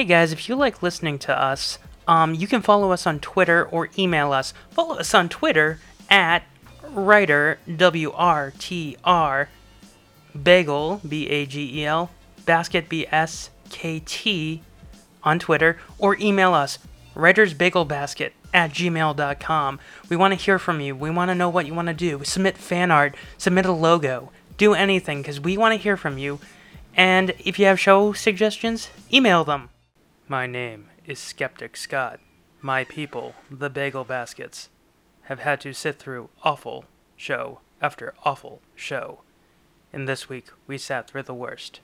Hey guys, if you like listening to us, um, you can follow us on Twitter or email us. Follow us on Twitter at writer W R T R bagel B A G E L basket B S K T on Twitter or email us writersbagelbasket at gmail.com. We want to hear from you. We want to know what you want to do. Submit fan art, submit a logo, do anything because we want to hear from you. And if you have show suggestions, email them. My name is Skeptic Scott. My people, the Bagel Baskets, have had to sit through awful show after awful show. And this week, we sat through the worst.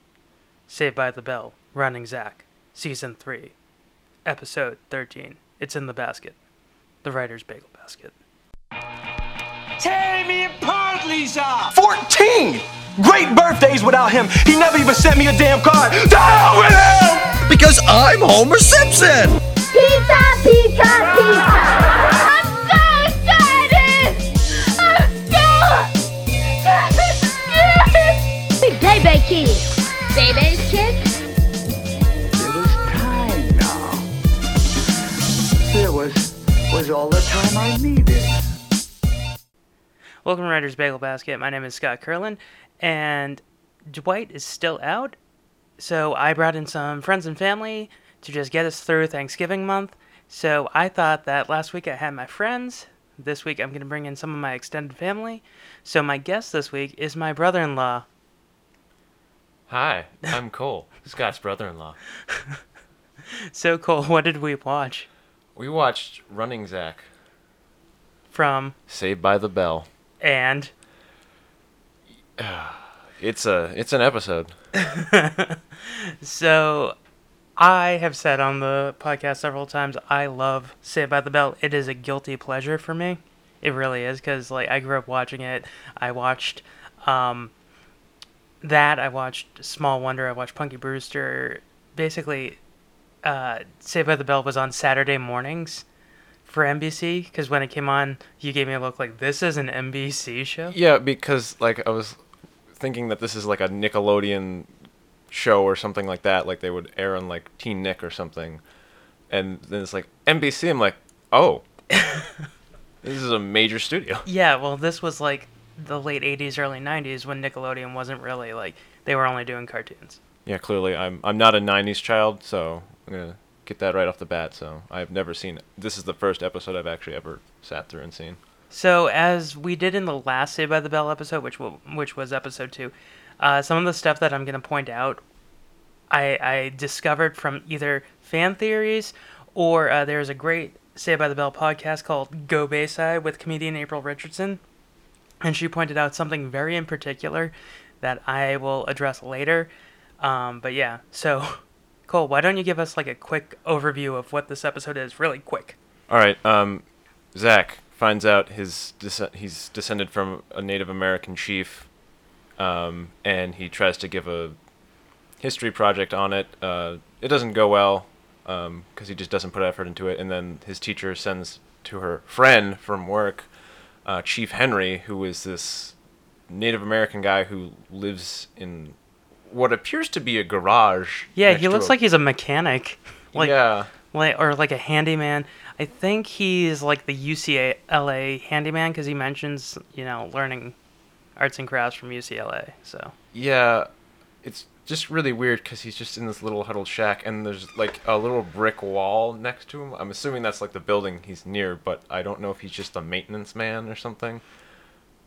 Saved by the Bell, Running Zack, Season 3, Episode 13. It's in the basket. The writer's bagel basket. Tear me apart, Lisa! 14! Great birthdays without him. He never even sent me a damn card. To hell with him! Because I'm Homer Simpson! Pizza, pizza, pizza. I'm so excited. I'm so Big baby kids. Baby kids. It was time now. There was was all the time I needed. Welcome to Writer's Bagel Basket. My name is Scott Curlin, and Dwight is still out. So I brought in some friends and family to just get us through Thanksgiving month. So I thought that last week I had my friends. This week I'm going to bring in some of my extended family. So my guest this week is my brother in law. Hi, I'm Cole, Scott's brother-in-law. So Cole, what did we watch? We watched Running Zack, From Saved by the Bell. and It's a it's an episode. So, I have said on the podcast several times, I love Saved by the Bell. It is a guilty pleasure for me. It really is because like I grew up watching it. I watched um, that. I watched Small Wonder. I watched Punky Brewster. Basically, uh, Saved by the Bell was on Saturday mornings for NBC because when it came on, you gave me a look like this is an NBC show. Yeah, because like I was thinking that this is like a Nickelodeon show or something like that, like they would air on like Teen Nick or something. And then it's like NBC. I'm like, oh, this is a major studio. Yeah, well, this was like the late 80s, early 90s when Nickelodeon wasn't really like, they were only doing cartoons. Yeah, clearly I'm I'm not a '90s child, so I'm gonna get that right off the bat. So I've never seen it. This is the first episode I've actually ever sat through and seen. So, as we did in the last Saved by the Bell episode, which which was episode two, uh, some of the stuff that I'm going to point out, I, I discovered from either fan theories or uh, there's a great Saved by the Bell podcast called Go Bayside with comedian April Richardson, and she pointed out something very in particular that I will address later. Um, but yeah, so Cole, why don't you give us like a quick overview of what this episode is, really quick? All right. Um, Zach finds out his he's descended from a Native American chief, um, and he tries to give a history project on it. Uh, it doesn't go well because he just doesn't put effort into it. And then his teacher sends to her friend from work, uh, Chief Henry, who is this Native American guy who lives in what appears to be a garage. Yeah, he looks a- like he's a mechanic. Like, yeah. like or like a handyman. I think he's like the UCLA handyman because he mentions you know learning arts and crafts from UCLA. So Yeah, it's just really weird because he's just in this little huddled shack, and there's like a little brick wall next to him. I'm assuming that's like the building he's near, but I don't know if he's just a maintenance man or something.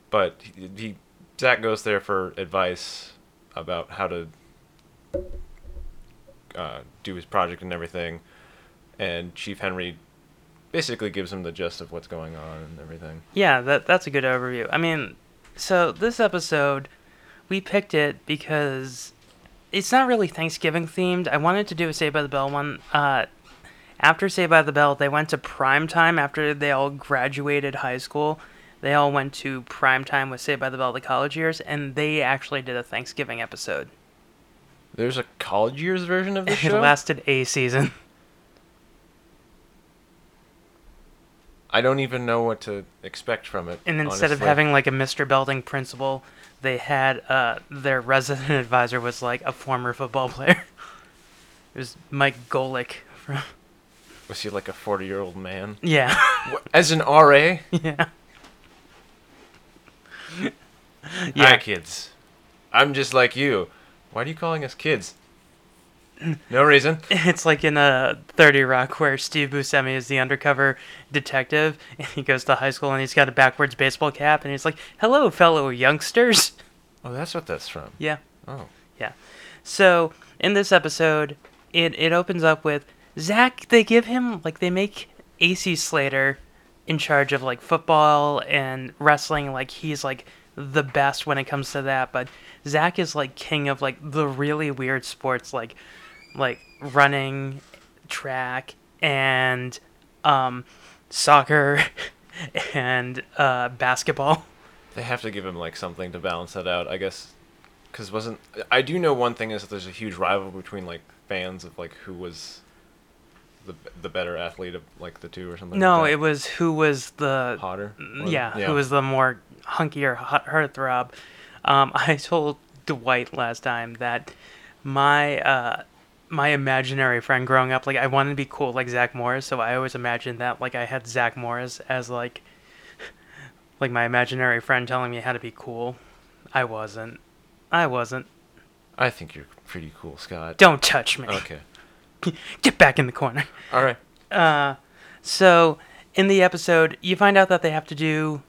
But he, he Zach goes there for advice about how to uh, do his project and everything, and Chief Henry basically gives him the gist of what's going on and everything. yeah, that that's a good overview. I mean, so this episode we picked it because it's not really Thanksgiving themed. I wanted to do a Saved by the Bell one. Uh, after Saved by the Bell, they went to prime time after they all graduated high school. They all went to prime time with Saved by the Bell the college years, and they actually did a Thanksgiving episode. There's a college years version of the show. It lasted a season. I don't even know what to expect from it. And instead of having like a Mr. Belding principal, they had uh, their resident advisor was like a former football player. It was Mike Golic from. Was he like a 40 year old man? Yeah. As an RA? yeah. Hi, kids. I'm just like you. Why are you calling us kids? No reason. It's like in a 30 Rock where Steve Buscemi is the undercover detective and he goes to high school and he's got a backwards baseball cap and he's like, "Hello, fellow youngsters." Oh, that's what that's from. Yeah. Oh. Yeah. So, in this episode, it it opens up with Zach, they give him like they make AC Slater in charge of like football and wrestling like he's like the best when it comes to that, but Zach is like king of like the really weird sports like like running, track, and um, soccer and uh, basketball. They have to give him like something to balance that out, I guess. Because wasn't I do know one thing is that there's a huge rival between like fans of like who was the the better athlete of like the two or something. No, like it was who was the hotter. yeah, who was the more hunkier hot heartthrob. Um, I told Dwight last time that my uh, my imaginary friend growing up, like I wanted to be cool like Zach Morris, so I always imagined that like I had Zach Morris as like like my imaginary friend telling me how to be cool. I wasn't. I wasn't. I think you're pretty cool, Scott. Don't touch me. Okay. Get back in the corner. All right. Uh, so in the episode, you find out that they have to do.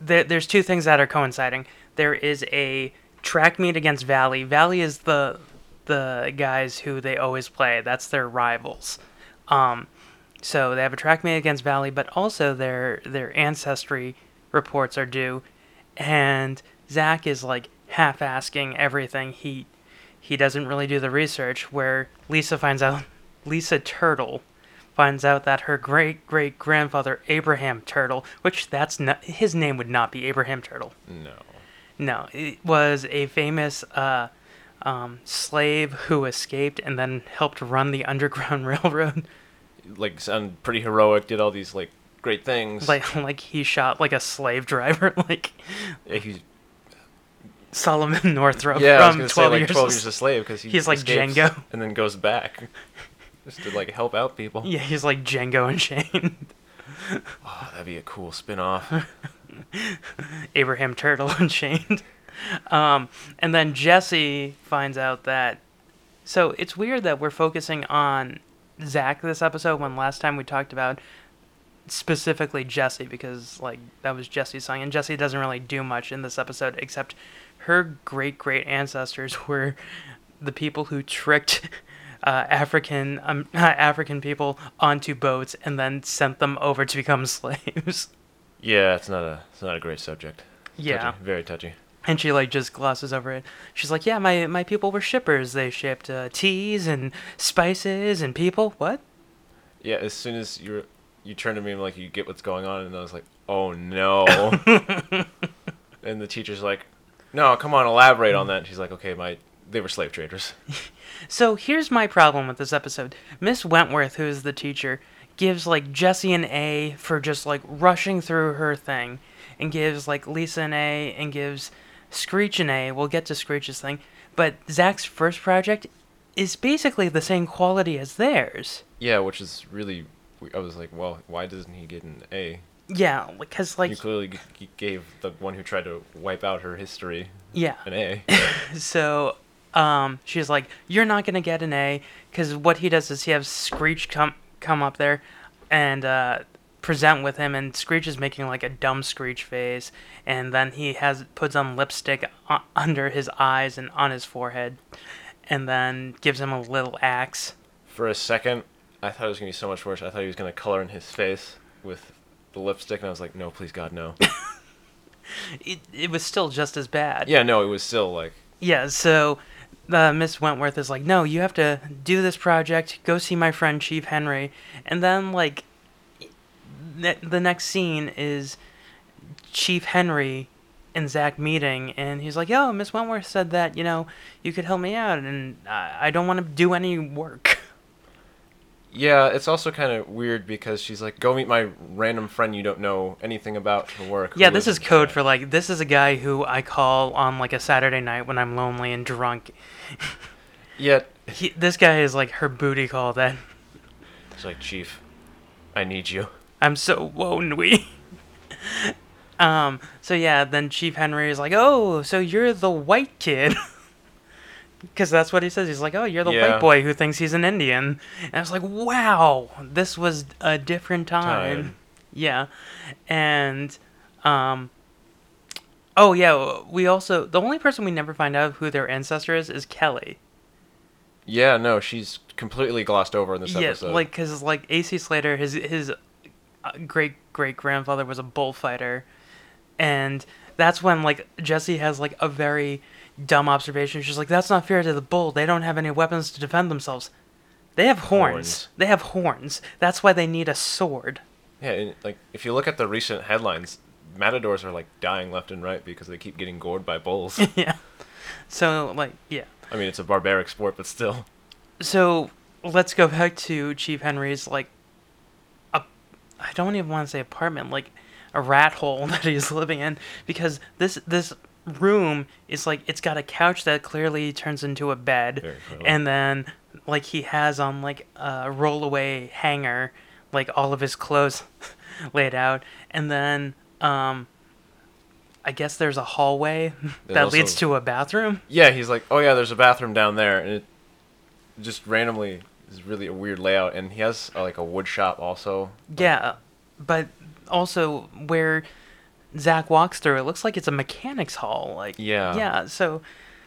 There, there's two things that are coinciding. There is a track meet against Valley. Valley is the the guys who they always play. That's their rivals. Um, so they have a track meet against Valley, but also their their ancestry reports are due, and Zach is like half asking everything. He he doesn't really do the research. Where Lisa finds out, Lisa Turtle finds out that her great great grandfather Abraham Turtle, which that's not his name would not be Abraham Turtle. No. No, it was a famous uh, um, slave who escaped and then helped run the Underground Railroad. Like sound pretty heroic. Did all these like great things. Like like he shot like a slave driver, like Yeah, he's Solomon Northup yeah. I was from Twelve say like Years. twelve a years a slave because he he's like Django. and then goes back just to like help out people. Yeah, he's like Django Unchained. Oh, that'd be a cool spin-off. Abraham Turtle Shane. Um, and then Jesse finds out that. So it's weird that we're focusing on Zach this episode when last time we talked about specifically Jesse because like that was Jesse's song and Jesse doesn't really do much in this episode except her great great ancestors were the people who tricked uh, African um, African people onto boats and then sent them over to become slaves. yeah, it's not a it's not a great subject. Yeah. Touchy, very touchy. And she like just glosses over it. She's like, "Yeah, my my people were shippers. They shipped uh, teas and spices and people. What? Yeah, as soon as you you turn to me and like you get what's going on, and I was like, oh no. and the teacher's like, no, come on, elaborate on that. And she's like, okay, my they were slave traders. So here's my problem with this episode. Miss Wentworth, who is the teacher, gives like Jesse an A for just like rushing through her thing, and gives like Lisa an A, and gives Screech and A. We'll get to Screech's thing, but Zach's first project is basically the same quality as theirs. yeah, which is really. I was like, well, why doesn't he get an A? Yeah, because like you clearly g- g- gave the one who tried to wipe out her history yeah. an A. So um, she's like, "You're not gonna get an A," because what he does is he has Screech come come up there and uh, present with him, and Screech is making like a dumb Screech face, and then he has puts on lipstick u- under his eyes and on his forehead, and then gives him a little axe. For a second, I thought it was gonna be so much worse. I thought he was gonna color in his face with the lipstick, and I was like, no, please God, no. It, it was still just as bad. yeah, no, it was still like, Yeah, so uh, Miss Wentworth is like, no, you have to do this project. Go see my friend Chief Henry, and then like, ne- the next scene is Chief Henry and Zach meeting, and he's like, "Yo, Miss Wentworth said that you know you could help me out, and I, I don't want to do any work." yeah. It's also kind of weird because she's like, go meet my random friend you don't know anything about for work. yeah, this is code for like this is a guy who I call on like a Saturday night when I'm lonely and drunk. Yet he, this guy is like her booty call. Then It's like, Chief, I need you. I'm so lonely. um. So yeah, then Chief Henry is like, "Oh, so you're the white kid." Because that's what he says. He's like, "Oh, you're the Yeah. white boy who thinks he's an Indian." And I was like, "Wow, this was a different time." Time. Yeah, and um. Oh yeah, we also the only person we never find out who their ancestor is is Kelly. Yeah, no, she's completely glossed over in this Yeah, episode. like because like AC Slater, his his Uh, great great grandfather was a bullfighter, and that's when like Jesse has like a very dumb observation. She's like, "That's not fair to the bull. They don't have any weapons to defend themselves. They have horns. Horns. They have horns. That's why they need a sword." Yeah, and, like if you look at the recent headlines, matadors are like dying left and right because they keep getting gored by bulls. yeah. So like yeah. I mean, it's a barbaric sport, but still. So let's go back to Chief Henry's like I don't even want to say apartment, like a rat hole that he's living in because this this room is like it's got a couch that clearly turns into a bed. And then like he has on like a rollaway hanger like all of his clothes laid out. And then um I guess there's a hallway that leads to a bathroom. Yeah, he's like, oh yeah, there's a bathroom down there, and it just randomly is really a weird layout, and he has uh, like a wood shop also. Yeah, but also where Zach walks through, it looks like it's a mechanics hall. Like Yeah. yeah. So,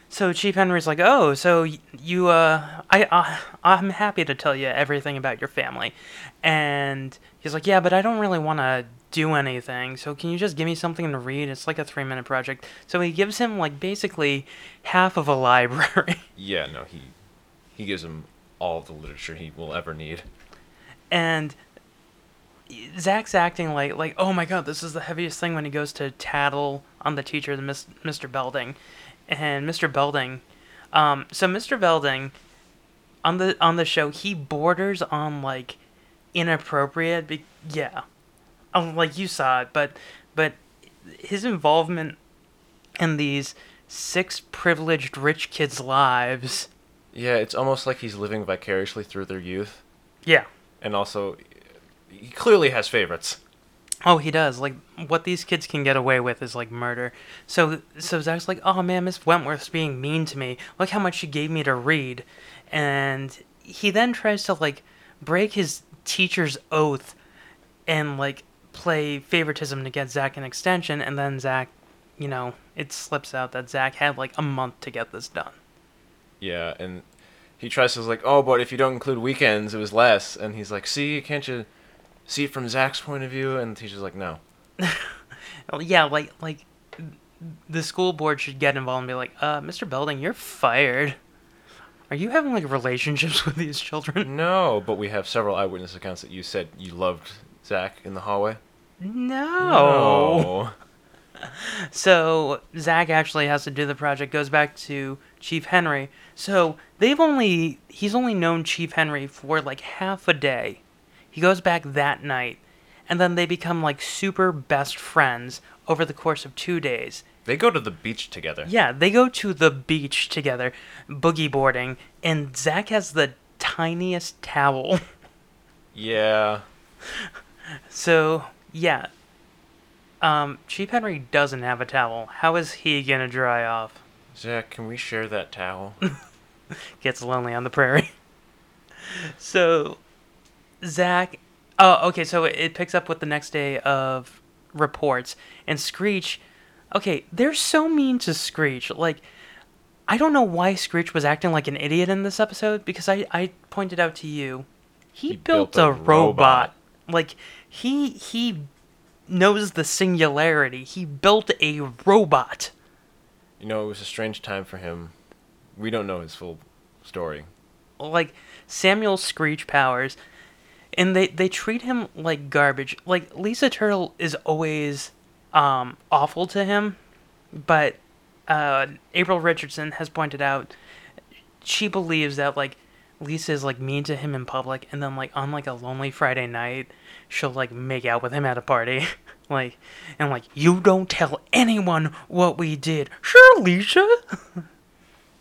so Chief Henry's like, oh, so you, uh, I, uh, I'm happy to tell you everything about your family, and he's like, yeah, but I don't really want to do anything. So can you just give me something to read? It's like a three minute project. So he gives him like basically half of a library. Yeah, no, he he gives him all the literature he will ever need. and Zach's acting like like oh my god this is the heaviest thing when he goes to tattle on the teacher the Mis- Mr. Belding and Mr. Belding um so Mr. Belding on the on the show he borders on like inappropriate be- yeah um, like you saw it but but his involvement in these six privileged rich kids lives Yeah, it's almost like he's living vicariously through their youth, yeah and also he clearly has favorites. Oh, he does. Like what these kids can get away with is like murder. So so Zach's like, "Oh man, Miss Wentworth's being mean to me. Look how much she gave me to read." And he then tries to like break his teacher's oath and like play favoritism to get Zach an extension and then Zach, you know, it slips out that Zach had like a month to get this done. Yeah, and he tries to like, oh, but if you don't include weekends, it was less. And he's like, see, can't you see it from Zach's point of view? And the teacher's like, no. Yeah, like like the school board should get involved and be like, "Uh, Mr. Belding, you're fired. Are you having like relationships with these children?" No, but we have several eyewitness accounts that you said you loved Zach in the hallway. No. No. So Zach actually has to do the project. Goes back to Chief Henry. So they've only he's only known Chief Henry for like half a day. He goes back that night, and then they become like super best friends over the course of two days. They go to the beach together. Yeah, they go to the beach together, boogie boarding, and Zach has the tiniest towel. Yeah. So yeah, um, Chief Henry doesn't have a towel. How is he gonna dry off? Zach, can we share that towel? Gets lonely on the prairie. so Zach, oh okay, so it picks up with the next day of reports and Screech. Okay, they're so mean to Screech. Like, I don't know why Screech was acting like an idiot in this episode because I I pointed out to you, he, He built, built a, a robot. robot. Like he he knows the singularity. He built a robot. you know, it was a strange time for him. We don't know his full story. like Samuel Screech Powers, and they they treat him like garbage. Like Lisa Turtle is always um, awful to him, but uh, April Richardson has pointed out she believes that like Lisa is like mean to him in public, and then like on like a lonely Friday night, she'll like make out with him at a party. like and like you don't tell anyone what we did. Sure, Lisa.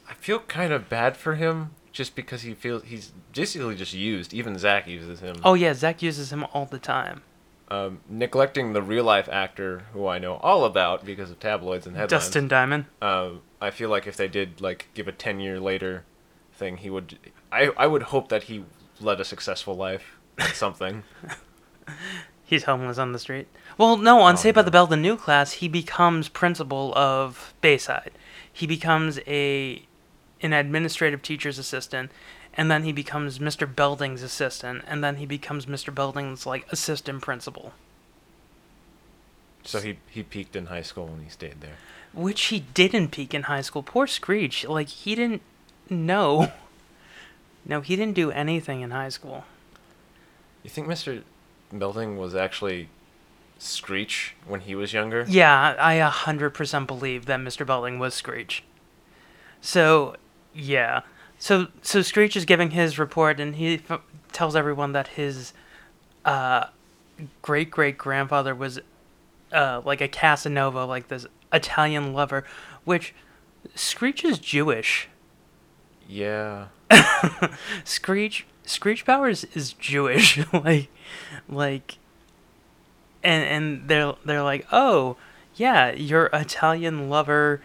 I feel kind of bad for him just because he feels he's basically just used. Even Zach uses him. Oh yeah, Zach uses him all the time. Um, neglecting the real life actor who I know all about because of tabloids and headlines. Dustin Diamond. Um, I feel like if they did like give a ten year later thing, he would. I I would hope that he led a successful life at something. He's homeless on the street. Well, no, on Oh, Saved by the Bell, the new class, he becomes principal of Bayside. He becomes a an administrative teacher's assistant, and then he becomes Mr. Belding's assistant, and then he becomes Mr. Belding's like assistant principal, so he he peaked in high school and he stayed there. which he didn't peak in high school. Poor Screech, like he didn't know. No, he didn't do anything in high school. You think Mr. Belding was actually Screech when he was younger? Yeah, I a hundred percent believe that Mr. Belding was Screech. So, yeah. So, so Screech is giving his report, and he f- tells everyone that his uh, great great grandfather was uh, like a Casanova, like this Italian lover, which Screech is Jewish. Yeah. Screech Screech Powers is Jewish, like, like, and and they're they're like, oh, yeah, your Italian lover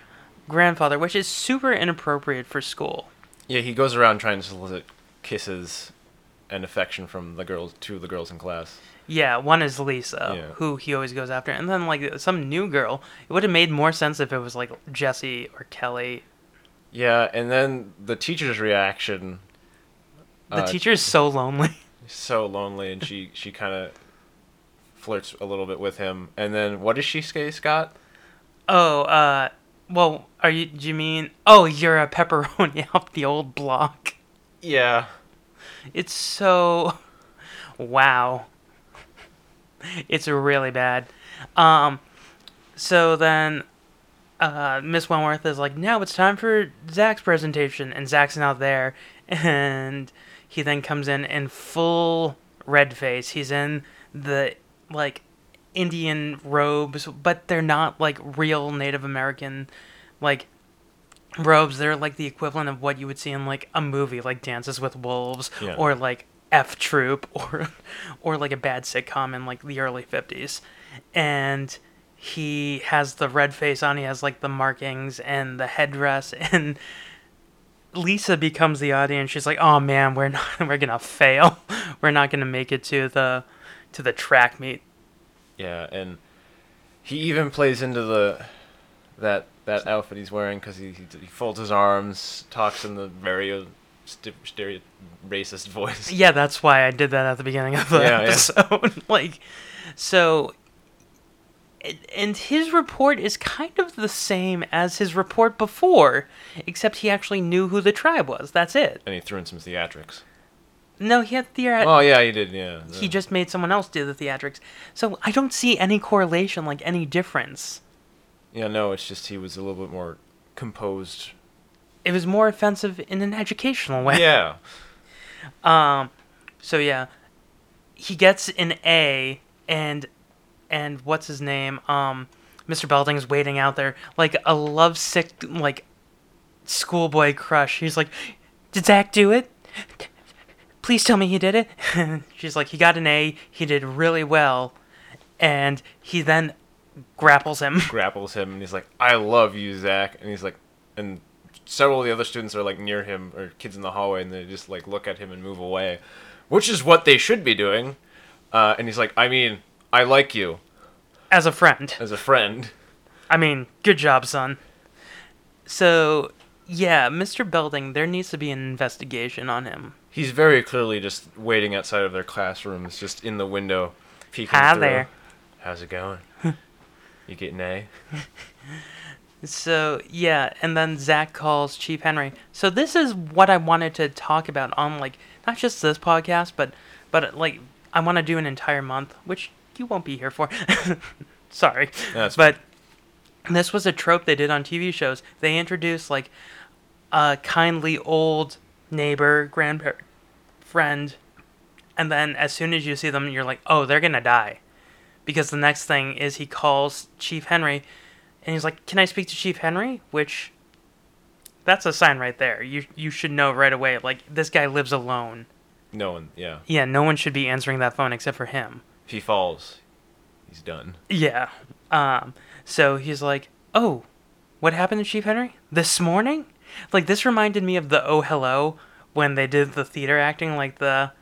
grandfather, which is super inappropriate for school. Yeah, he goes around trying to solicit kisses and affection from the girls, two of the girls in class. Yeah, one is Lisa, Yeah. who he always goes after, and then like some new girl. It would have made more sense if it was like Jesse or Kelly. Yeah, and then the teacher's reaction. The uh, teacher is so lonely. so lonely, and she she kind of flirts a little bit with him, and then what does she say, Scott? Oh, uh, well, are you? Do you mean? Oh, you're a pepperoni off the old block. Yeah. It's so wow. It's really bad. Um so then uh Miss Wentworth is like, now it's time for Zach's presentation and Zach's not there and he then comes in in full red face. He's in the like Indian robes, but they're not like real Native American like robes. They're like the equivalent of what you would see in like a movie like Dances with Wolves Yeah. or like F Troop or or like a bad sitcom in like the early 50s. And he has the red face on, he has like the markings and the headdress and Lisa becomes the audience. She's like, "Oh man, we're not we're going to fail. We're not going to make it to the to the track meet." Yeah, and he even plays into the that that outfit he's wearing because he, he he folds his arms, talks in the very uh, st- racist voice. Yeah, that's why I did that at the beginning of the Yeah, yeah. episode. like, so, and- his report is kind of the same as his report before, except he actually knew who the tribe was. That's it. And he threw in some theatrics. No, he had theatrics. Oh yeah, he did. Yeah. He just made someone else do the theatrics. So I don't see any correlation, like any difference. Yeah, no, it's just he was a little bit more composed. It was more offensive in an educational way. Yeah. Um, so yeah, he gets an A, and and what's his name? Um, Mr. Belding's waiting out there like a lovesick like schoolboy crush. He's like, "Did Zach do it? Please tell me he did it." She's like, "He got an A. He did really well," and he then grapples him. grapples him and he's like, "I love you, Zach." And he's like, and several of the other students are like near him or kids in the hallway, and they just like look at him and move away, which is what they should be doing. Uh, and he's like, "I mean, I like you As a friend. as a friend." I mean, good job, son. So, yeah, Mr. Belding, there needs to be an investigation on him. He's very clearly just waiting outside of their classrooms, just in the window, peeking Hi through. there. How's it going? you getting A? So, yeah, and then Zach calls Chief Henry. So, this is what I wanted to talk about on, like, not just this podcast, but, but like, I want to do an entire month, which you won't be here for. Sorry. That's but this was a trope they did on TV shows. They introduced, like, a kindly old neighbor, grandparent, friend, and then as soon as you see them, you're like, oh, they're gonna die. Because the next thing is he calls Chief Henry, and he's like, can I speak to Chief Henry? Which That's a sign right there. You you should know right away. Like this guy lives alone. No one, yeah. Yeah, no one should be answering that phone except for him. If he falls, he's done. Yeah. Um. So he's like, "Oh, what happened to Chief Henry this morning?" Like this reminded me of the "Oh Hello" when they did the theater acting, like the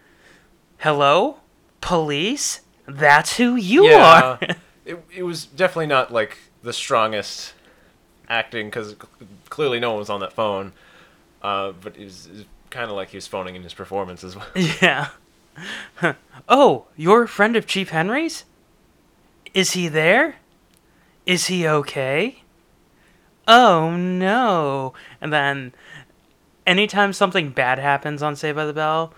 "Hello, police, that's who you yeah, are." it, it was definitely not like the strongest acting because clearly no one was on that phone. Uh, but it was, was kind of like he was phoning in his performance as well. yeah. oh, you're a friend of Chief Henry's? Is he there? Is he okay? Oh no. And then anytime something bad happens on Saved by the Bell,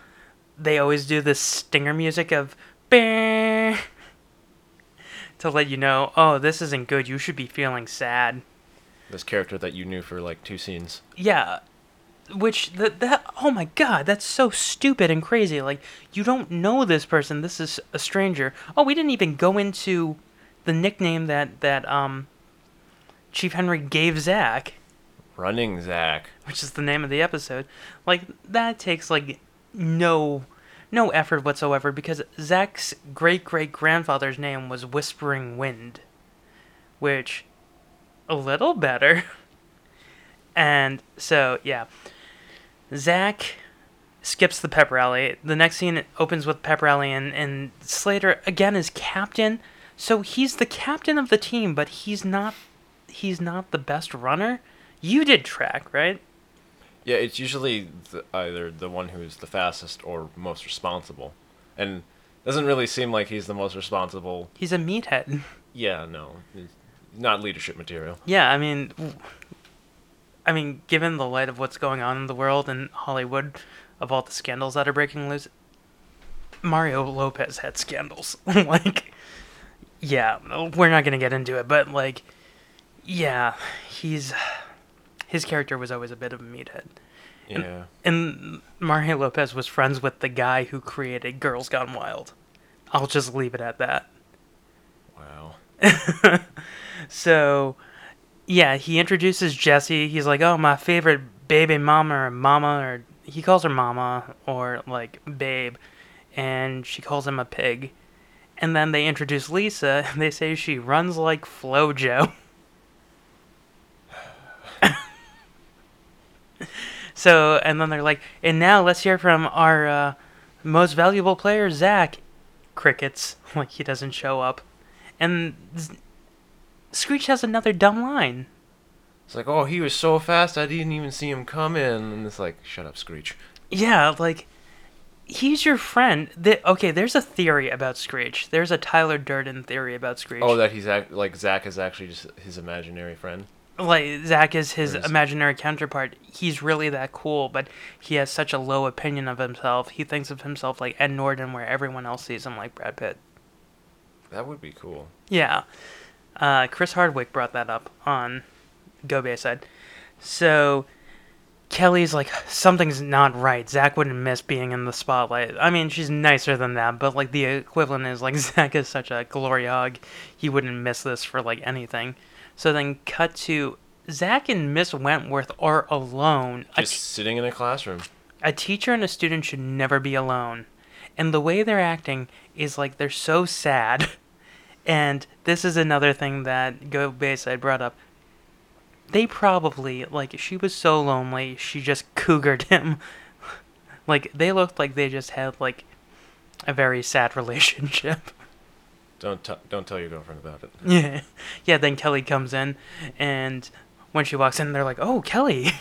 they always do this stinger music of "Bah," to let you know, oh, this isn't good. You should be feeling sad. This character that you knew for like two scenes. Yeah. Which that that oh my god, that's so stupid and crazy. Like you don't know this person. This is a stranger. Oh, we didn't even go into the nickname that that um Chief Henry gave Zach, Running Zach. which is the name of the episode. Like that takes like no no effort whatsoever because Zach's great great grandfather's name was Whispering Wind, which a little better. And so yeah, Zach skips the pep rally. The next scene opens with pep rally, and, and Slater again is captain. So he's the captain of the team, but he's not he's not the best runner. You did track, right? Yeah, it's usually the, either the one who's the fastest or most responsible, and doesn't really seem like he's the most responsible. He's a meathead. Yeah, no, not leadership material. Yeah, I mean, I mean, given the light of what's going on in the world and Hollywood, of all the scandals that are breaking loose, Mario Lopez had scandals. like, yeah, we're not gonna get into it, but like, yeah, he's his character was always a bit of a meathead. Yeah, And Mario Lopez was friends with the guy who created Girls Gone Wild. I'll just leave it at that. wow. So, yeah, he introduces Jesse. He's like, "Oh, my favorite baby mama or mama," or he calls her mama or like babe, and she calls him a pig. And then they introduce Lisa. And they say she runs like FloJo. so, and then they're like, "And now let's hear from our uh, most valuable player, Zach." Crickets, like he doesn't show up, and Screech has another dumb line. It's like, oh, he was so fast, I didn't even see him come in. And it's like, shut up, Screech. Yeah, like he's your friend. The, okay, there's a theory about Screech. There's a Tyler Durden theory about Screech. Oh, that he's act- like Zach is actually just his imaginary friend. like Zach is his is- imaginary counterpart. He's really that cool, but he has such a low opinion of himself. He thinks of himself like Ed Norton, where everyone else sees him like Brad Pitt. That would be cool. Yeah. Uh, Chris Hardwick brought that up on Go Bayside. So Kelly's like, something's not right. Zach wouldn't miss being in the spotlight. I mean, she's nicer than that, but like the equivalent is like Zach is such a glory hog. He wouldn't miss this for like anything. So then cut to Zach and Miss Wentworth are alone. Just sitting in a classroom. a teacher and a student should never be alone. And the way they're acting is like they're so sad. And this is another thing that Go Bayside brought up. They probably, like, she was so lonely, she just cougared him. like, they looked like they just had, like, a very sad relationship. Don't t- don't tell your girlfriend about it. yeah. Yeah, then Kelly comes in, and when she walks in, they're like, oh, Kelly.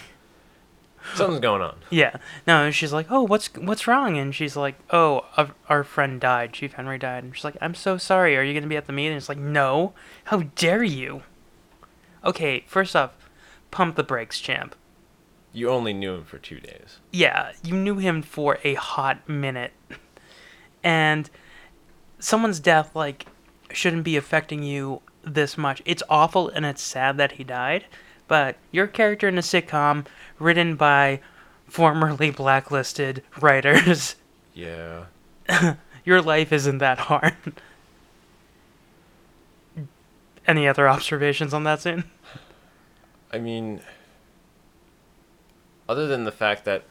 Something's going on. Yeah. No, and she's like, "Oh, what's what's wrong?" And she's like, "Oh, our, our friend died. Chief Henry died." And she's like, "I'm so sorry. Are you going to be at the meeting?" It's like, "No. How dare you?" Okay, first off, pump the brakes, champ. You only knew him for two days. Yeah, you knew him for a hot minute. And someone's death like shouldn't be affecting you this much. It's awful and it's sad that he died, but your character in a sitcom written by formerly blacklisted writers, Yeah. your life isn't that hard. Any other observations on that scene? I mean, Other than the fact that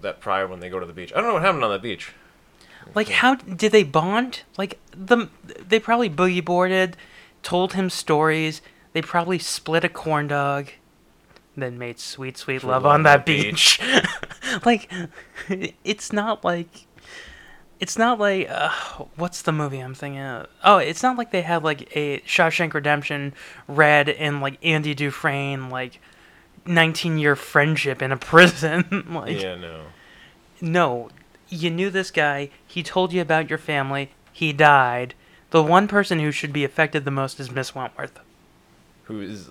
that prior when they go to the beach, I don't know what happened on the beach. Like, how did they bond? Like, the they probably boogie boarded, told him stories. They probably split a corn dog, then made sweet, sweet love on that beach. like, it's not like. It's not like uh, what's the movie I'm thinking of? Oh, it's not like they had like a Shawshank Redemption read and like Andy Dufresne like 19 year friendship in a prison. like Yeah, no. no, you knew this guy. He told you about your family. He died. The one person who should be affected the most is Miss Wentworth, Who is?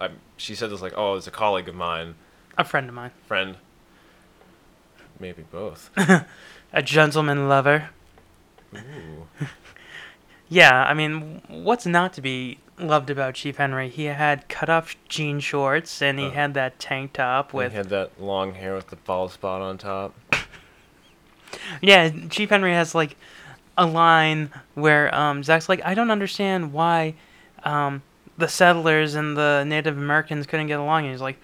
I, she said this like, oh, it's a colleague of mine, a friend of mine, friend. Maybe both. a gentleman lover. Ooh. Yeah, I mean, what's not to be loved about Chief Henry? He had cut off jean shorts and he Uh. had that tank top With with. he had that long hair with the bald spot on top. Yeah, Chief Henry has like a line where um, Zach's like, I don't understand why um, the settlers and the Native Americans couldn't get along. And he's like,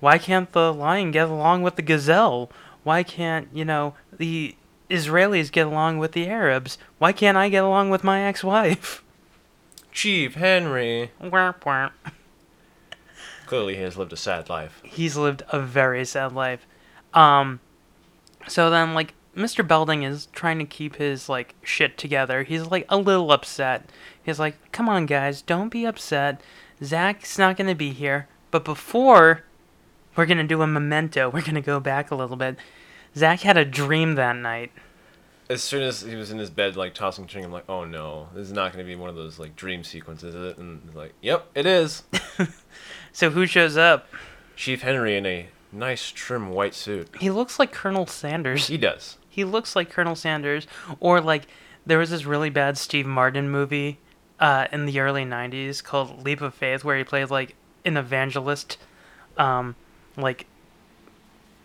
why can't the lion get along with the gazelle? Why can't, you know, the Israelis get along with the Arabs? Why can't I get along with my ex wife? Chief Henry. Womp womp. Clearly, he has lived a sad life. He's lived a very sad life. Um, so then, like, Mr. Belding is trying to keep his, like, shit together. He's, like, a little upset. He's like, come on, guys, don't be upset. Zach's not going to be here. But before we're going to do a memento, we're going to go back a little bit. Zach had a dream that night. As soon as he was in his bed, like tossing, turning, I'm like, oh no, this is not going to be one of those like dream sequences, is it? And he's like, yep, it is. So who shows up? Chief Henry in a nice trim white suit. He looks like Colonel Sanders. He does. He looks like Colonel Sanders, or like there was this really bad Steve Martin movie uh, in the early '90s called Leap of Faith, where he played like an evangelist, um, like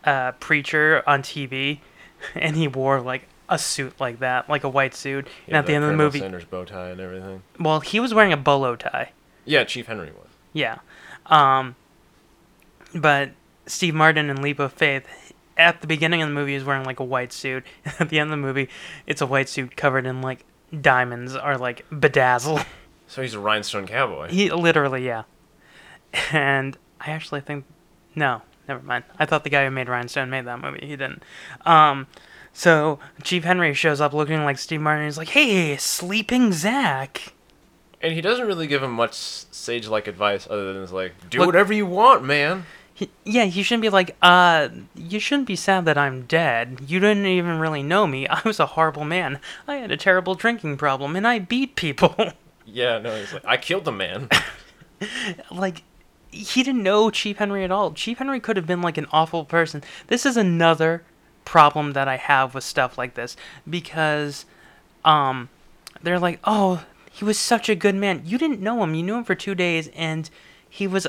uh, preacher on TV, and he wore like a suit like that, like a white suit. He and at the end of the movie, Sanders bow tie and everything. well, he was wearing a bolo tie. Yeah, Chief Henry was. Yeah. Um, but Steve Martin in Leap of Faith, at the beginning of the movie, is wearing like a white suit. At the end of the movie, it's a white suit covered in like diamonds are like bedazzle. So he's a rhinestone cowboy. He literally, yeah. And I actually think, no, never mind. I thought the guy who made Rhinestone made that movie. He didn't. Um, so Chief Henry shows up looking like Steve Martin. He's like, "Hey, sleeping Zach." And he doesn't really give him much sage-like advice other than it's like, do Look- whatever you want, man. He, yeah, he shouldn't be like, uh, you shouldn't be sad that I'm dead. You didn't even really know me. I was a horrible man. I had a terrible drinking problem, and I beat people. Yeah, no, he's like, I killed the man. like, he didn't know Chief Henry at all. Chief Henry could have been like an awful person. This is another problem that I have with stuff like this because, um, they're like, oh, he was such a good man. You didn't know him. You knew him for two days, and he was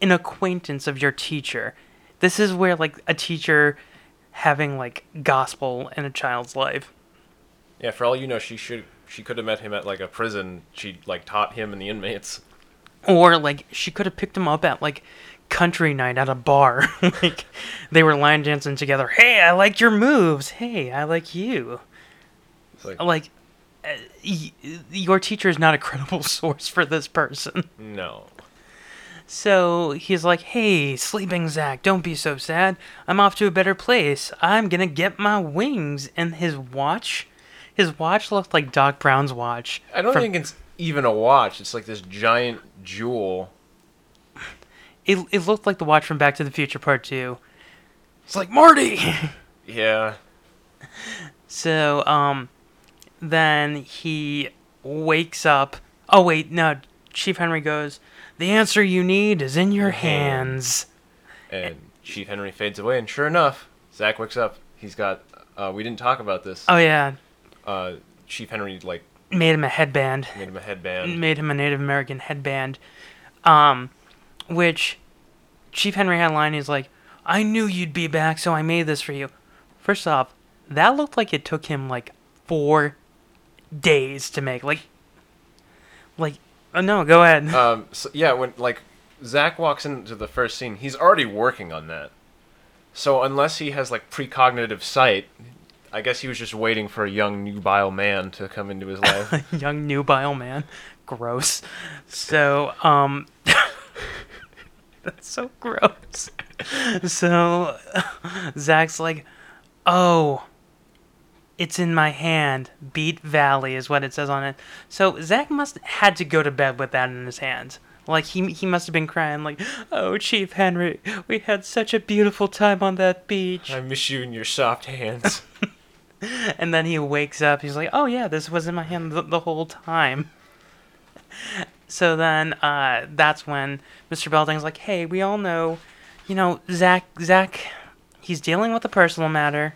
an acquaintance of your teacher. This is where like a teacher having like gospel in a child's life. yeah, for all you know, she should she could have met him at like a prison. She like taught him and the inmates. Or like she could have picked him up at like country night at a bar. like they were line dancing together. Hey, I like your moves. Hey, I like you. It's like, Like uh, y- your teacher is not a credible source for this person. no. So he's like, "Hey, sleeping Zach, don't be so sad. I'm off to a better place. I'm gonna get my wings." And his watch, his watch looked like Doc Brown's watch. I don't from- think it's even a watch. It's like this giant jewel. it. It looked like the watch from Back to the Future Part Two. It's like Marty. Yeah. So, um, then he wakes up. Oh, wait, no. Chief Henry goes, The answer you need is in your hands. And Chief Henry fades away, and sure enough, Zach wakes up. He's got. Uh, we didn't talk about this. Oh, yeah. Uh, Chief Henry like Made him a headband. made him a headband. Made him a Native American headband. Um, which Chief Henry had a line. He's like, I knew you'd be back, so I made this for you. First off, that looked like it took him like four days to make. Like, like, oh, no, go ahead. Um. So, yeah. When like Zach walks into the first scene, he's already working on that. So unless he has like precognitive sight, I guess he was just waiting for a young nubile man to come into his life. young nubile man. Gross. So, um, that's so gross. So, Zach's like, oh, it's in my hand. Beat Valley is what it says on it. So Zach must had to go to bed with that in his hands. Like he he must have been crying like, "Oh, Chief Henry, we had such a beautiful time on that beach." I miss you and your soft hands. And then he wakes up. He's like, "Oh yeah, this was in my hand the, the whole time." So then, uh, that's when Mr. Belding's like, "Hey, we all know, you know, Zach. Zach, he's dealing with a personal matter.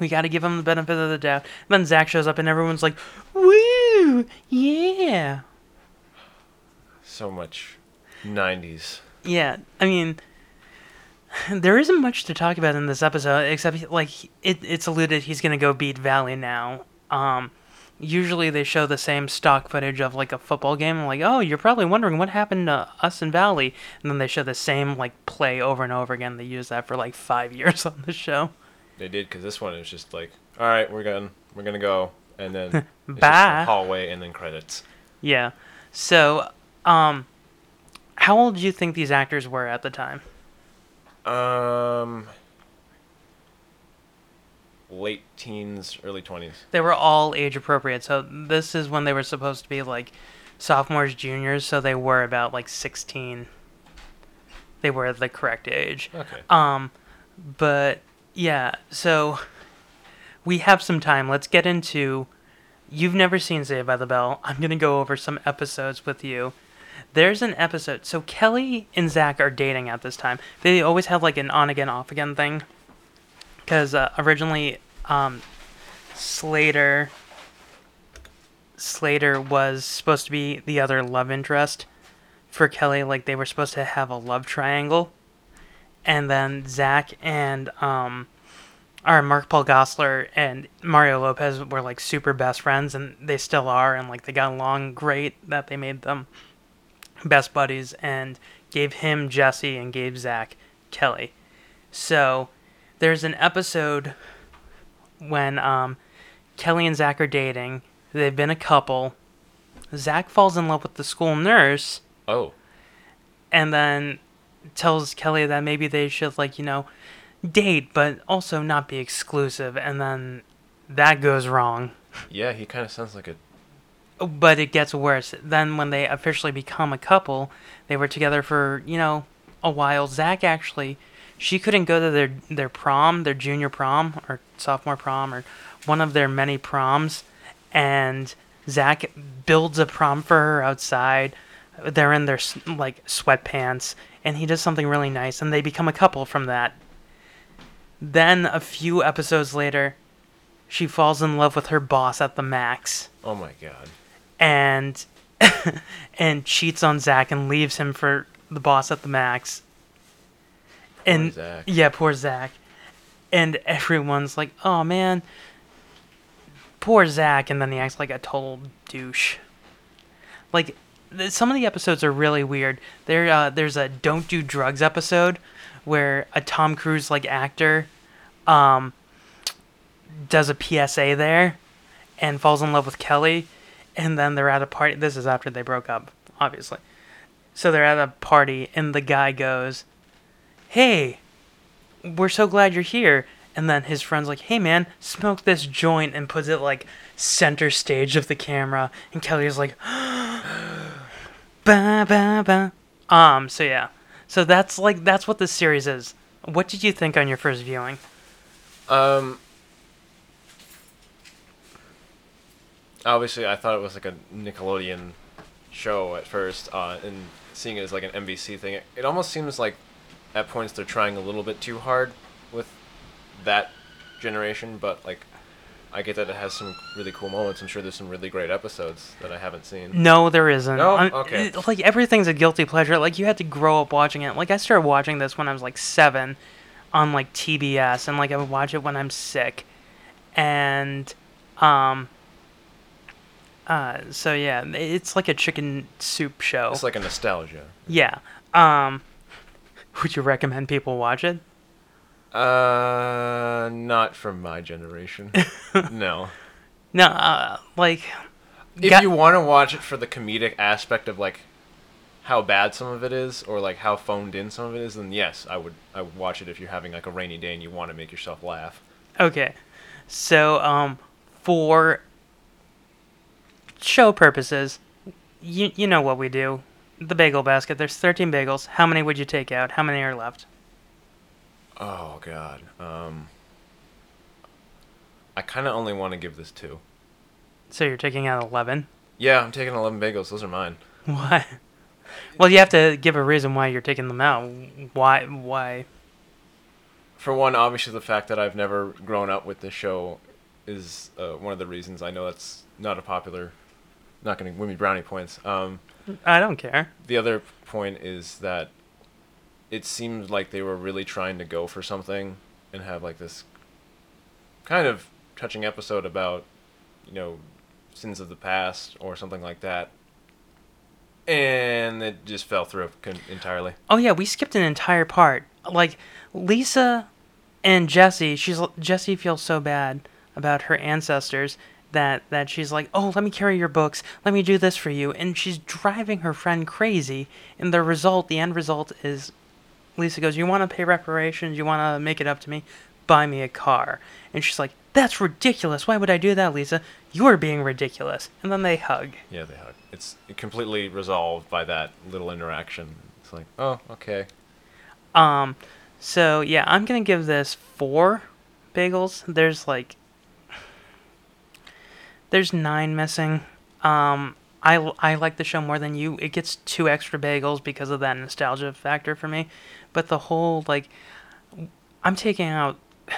We got to give him the benefit of the doubt." then Zach shows up, and everyone's like, "Woo, yeah, so much 90s. yeah." I mean, there isn't much to talk about in this episode except like it, it's alluded he's gonna go beat Valley now. Um, usually they show the same stock footage of like a football game. Like, oh, you're probably wondering what happened to us in Valley, and then they show the same like play over and over again. They use that for like five years on the show. They did because this one is just like, all right, we're going, we're gonna go, and then Bye. hallway and then credits. Yeah. So, um, how old do you think these actors were at the time? Um, late teens, early twenties. They were all age appropriate. So this is when they were supposed to be like sophomores, juniors. So they were about like sixteen. They were the correct age. Okay. Um, but yeah, so we have some time. Let's get into. You've never seen Saved by the Bell. I'm gonna go over some episodes with you. There's an episode. So Kelly and Zach are dating at this time. They always have like an on again, off again thing. Because uh, originally, um, Slater. Slater was supposed to be the other love interest for Kelly. Like they were supposed to have a love triangle and then Zach and um, or Mark Paul Gosselaar and Mario Lopez were like super best friends, and they still are, and like they got along great. That they made them best buddies, and gave him Jesse and gave Zach Kelly. So there's an episode when um, Kelly and Zach are dating. They've been a couple. Zach falls in love with the school nurse Oh, and then tells Kelly that maybe they should like you know date but also not be exclusive and then that goes wrong. Yeah, he kind of sounds like a. but it gets worse. Then when they officially become a couple they were together for you know a while. Zach actually she couldn't go to their their prom their junior prom or sophomore prom or one of their many proms and Zach builds a prom for her outside. They're in their like sweatpants and he does something really nice and they become a couple from that then a few episodes later she falls in love with her boss at the max Oh my god. and and cheats on Zach and leaves him for the boss at the max. And Zach. yeah, poor Zach. And everyone's like, "Oh man, poor Zach," and then he acts like a total douche. Like some of the episodes are really weird. There, uh, there's a "Don't Do Drugs" episode where a Tom Cruise like actor, um, does a PSA there, and falls in love with Kelly, and then they're at a party. This is after they broke up, obviously. So they're at a party, and the guy goes, "Hey, we're so glad you're here." And then his friend's like, "Hey man, smoke this joint," and puts it like center stage of the camera. And Kelly's like, "Ba ba ba." Um. So yeah. So that's like that's what this series is. What did you think on your first viewing? Um. Obviously, I thought it was like a Nickelodeon show at first, uh, and seeing it as like an NBC thing, it, it almost seems like at points they're trying a little bit too hard with that generation. But like, I get that it has some really cool moments. I'm sure there's some really great episodes that I haven't seen. No, there isn't. No? I'm- Okay. it- like everything's a guilty pleasure. Like you had to grow up watching it. Like I started watching this when I was like seven, on like TBS, and like I would watch it when I'm sick, and um. Uh, so yeah, it's like a chicken soup show. It's like a nostalgia. yeah. Um, would you recommend people watch it? Uh, not from my generation. no. No, uh, like If Got- you want to watch it for the comedic aspect of like how bad some of it is, or like how phoned in some of it is, then yes, I would. I would watch it if you're having like a rainy day and you want to make yourself laugh. Okay. So, um, for show purposes, you, you know what we do. The bagel basket, there's 13 bagels. How many would you take out? How many are left? Oh God. Um. I kind of only want to give this two. So you're taking out 11? Yeah, I'm taking 11 bagels. Those are mine. Why? Well, you have to give a reason why you're taking them out. Why? Why? For one, obviously the fact that I've never grown up with this show is uh, one of the reasons. I know that's not a popular, not going to win me brownie points. Um, I don't care. the other point is that it seemed like they were really trying to go for something and have like this kind of touching episode about, you know, sins of the past or something like that. And it just fell through entirely. Oh yeah, we skipped an entire part. Like Lisa and Jesse, she's Jesse feels so bad about her ancestors that that she's like, "Oh, let me carry your books. Let me do this for you." And she's driving her friend crazy. And the result, the end result is Lisa goes, "You want to pay reparations? You want to make it up to me? Buy me a car." And she's like, "That's ridiculous. Why would I do that, Lisa? You're being ridiculous." And then they hug. Yeah, they hug. It's completely resolved by that little interaction. It's like, oh, okay. Um, so yeah, I'm gonna give this four bagels. There's like, there's nine missing. Um, I, I like the show more than you. It gets two extra bagels because of that nostalgia factor for me. But the whole like, I'm taking out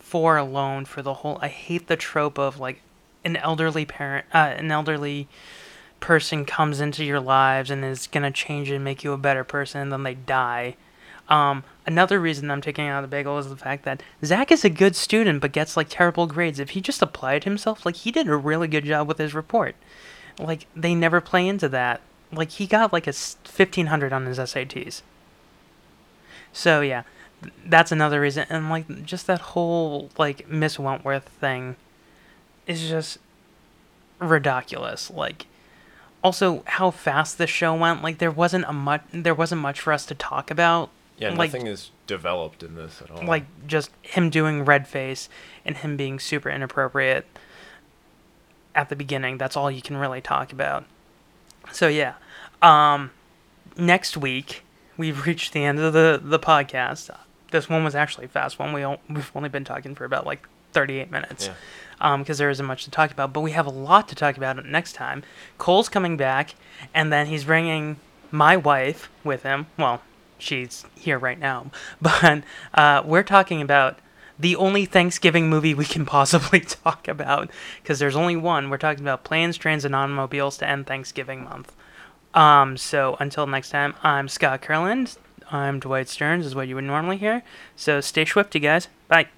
four alone for the whole. I hate the trope of like an elderly parent, uh, an elderly person comes into your lives and is gonna change and make you a better person, and then they die. Um, another reason I'm taking out the bagel is the fact that Zach is a good student but gets like terrible grades. If he just applied himself, like he did a really good job with his report. Like they never play into that. Like he got like a 1500 on his SATs. So yeah, that's another reason. And like just that whole like Miss Wentworth thing is just ridiculous. Like also how fast the show went. Like there wasn't a much there wasn't much for us to talk about. Yeah, like, nothing is developed in this at all. like just him doing red face and him being super inappropriate at the beginning. That's all you can really talk about. So yeah, um, next week we've reached the end of the the podcast. This one was actually a fast one. We all, we've only been talking for about like 38 minutes. Yeah. Um, because there isn't much to talk about, but we have a lot to talk about next time. Cole's coming back, and then he's bringing my wife with him. Well, she's here right now, but uh, we're talking about the only Thanksgiving movie we can possibly talk about because there's only one. We're talking about planes, trains, and automobiles to end Thanksgiving month. Um, so until next time, I'm Scott Curland. I'm Dwight Stearns, is what you would normally hear. So stay swift, you guys. Bye.